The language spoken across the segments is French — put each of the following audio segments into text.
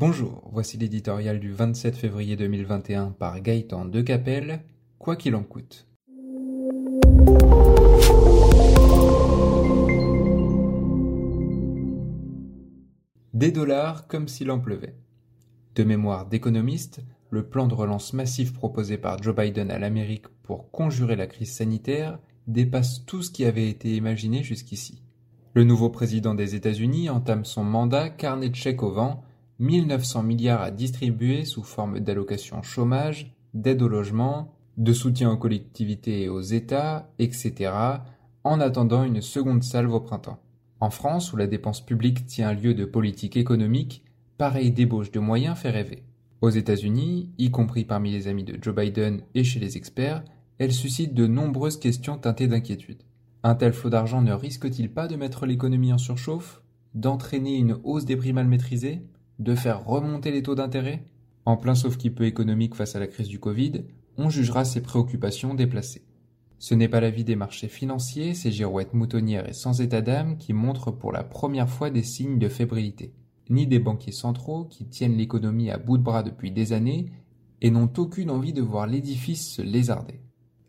Bonjour, voici l'éditorial du 27 février 2021 par Gaëtan Decapelle, Quoi qu'il en coûte. Des dollars comme s'il en pleuvait. De mémoire d'économiste, le plan de relance massif proposé par Joe Biden à l'Amérique pour conjurer la crise sanitaire dépasse tout ce qui avait été imaginé jusqu'ici. Le nouveau président des États-Unis entame son mandat carnet de chèques au vent, 1900 milliards à distribuer sous forme d'allocations chômage, d'aide au logement, de soutien aux collectivités et aux États, etc., en attendant une seconde salve au printemps. En France, où la dépense publique tient lieu de politique économique, pareille débauche de moyens fait rêver. Aux États-Unis, y compris parmi les amis de Joe Biden et chez les experts, elle suscite de nombreuses questions teintées d'inquiétude. Un tel flot d'argent ne risque-t-il pas de mettre l'économie en surchauffe? D'entraîner une hausse des prix mal maîtrisées De faire remonter les taux d'intérêt En plein sauf-qui-peut économique face à la crise du Covid, on jugera ces préoccupations déplacées. Ce n'est pas l'avis des marchés financiers, ces girouettes moutonnières et sans état d'âme qui montrent pour la première fois des signes de fébrilité, ni des banquiers centraux qui tiennent l'économie à bout de bras depuis des années et n'ont aucune envie de voir l'édifice se lézarder.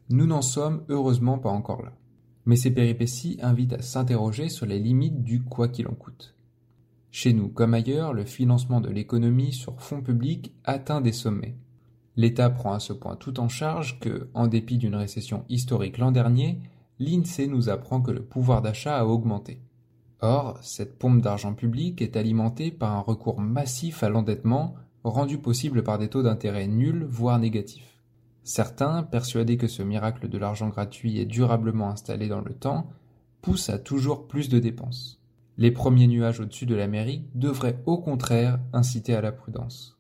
Nous n'en sommes heureusement pas encore là. Mais ces péripéties invitent à s'interroger sur les limites du quoi qu'il en coûte. Chez nous comme ailleurs, le financement de l'économie sur fonds publics atteint des sommets. L'État prend à ce point tout en charge que, en dépit d'une récession historique l'an dernier, l'INSEE nous apprend que le pouvoir d'achat a augmenté. Or, cette pompe d'argent public est alimentée par un recours massif à l'endettement, rendu possible par des taux d'intérêt nuls, voire négatifs. Certains, persuadés que ce miracle de l'argent gratuit est durablement installé dans le temps, poussent à toujours plus de dépenses. Les premiers nuages au-dessus de l'Amérique devraient au contraire inciter à la prudence.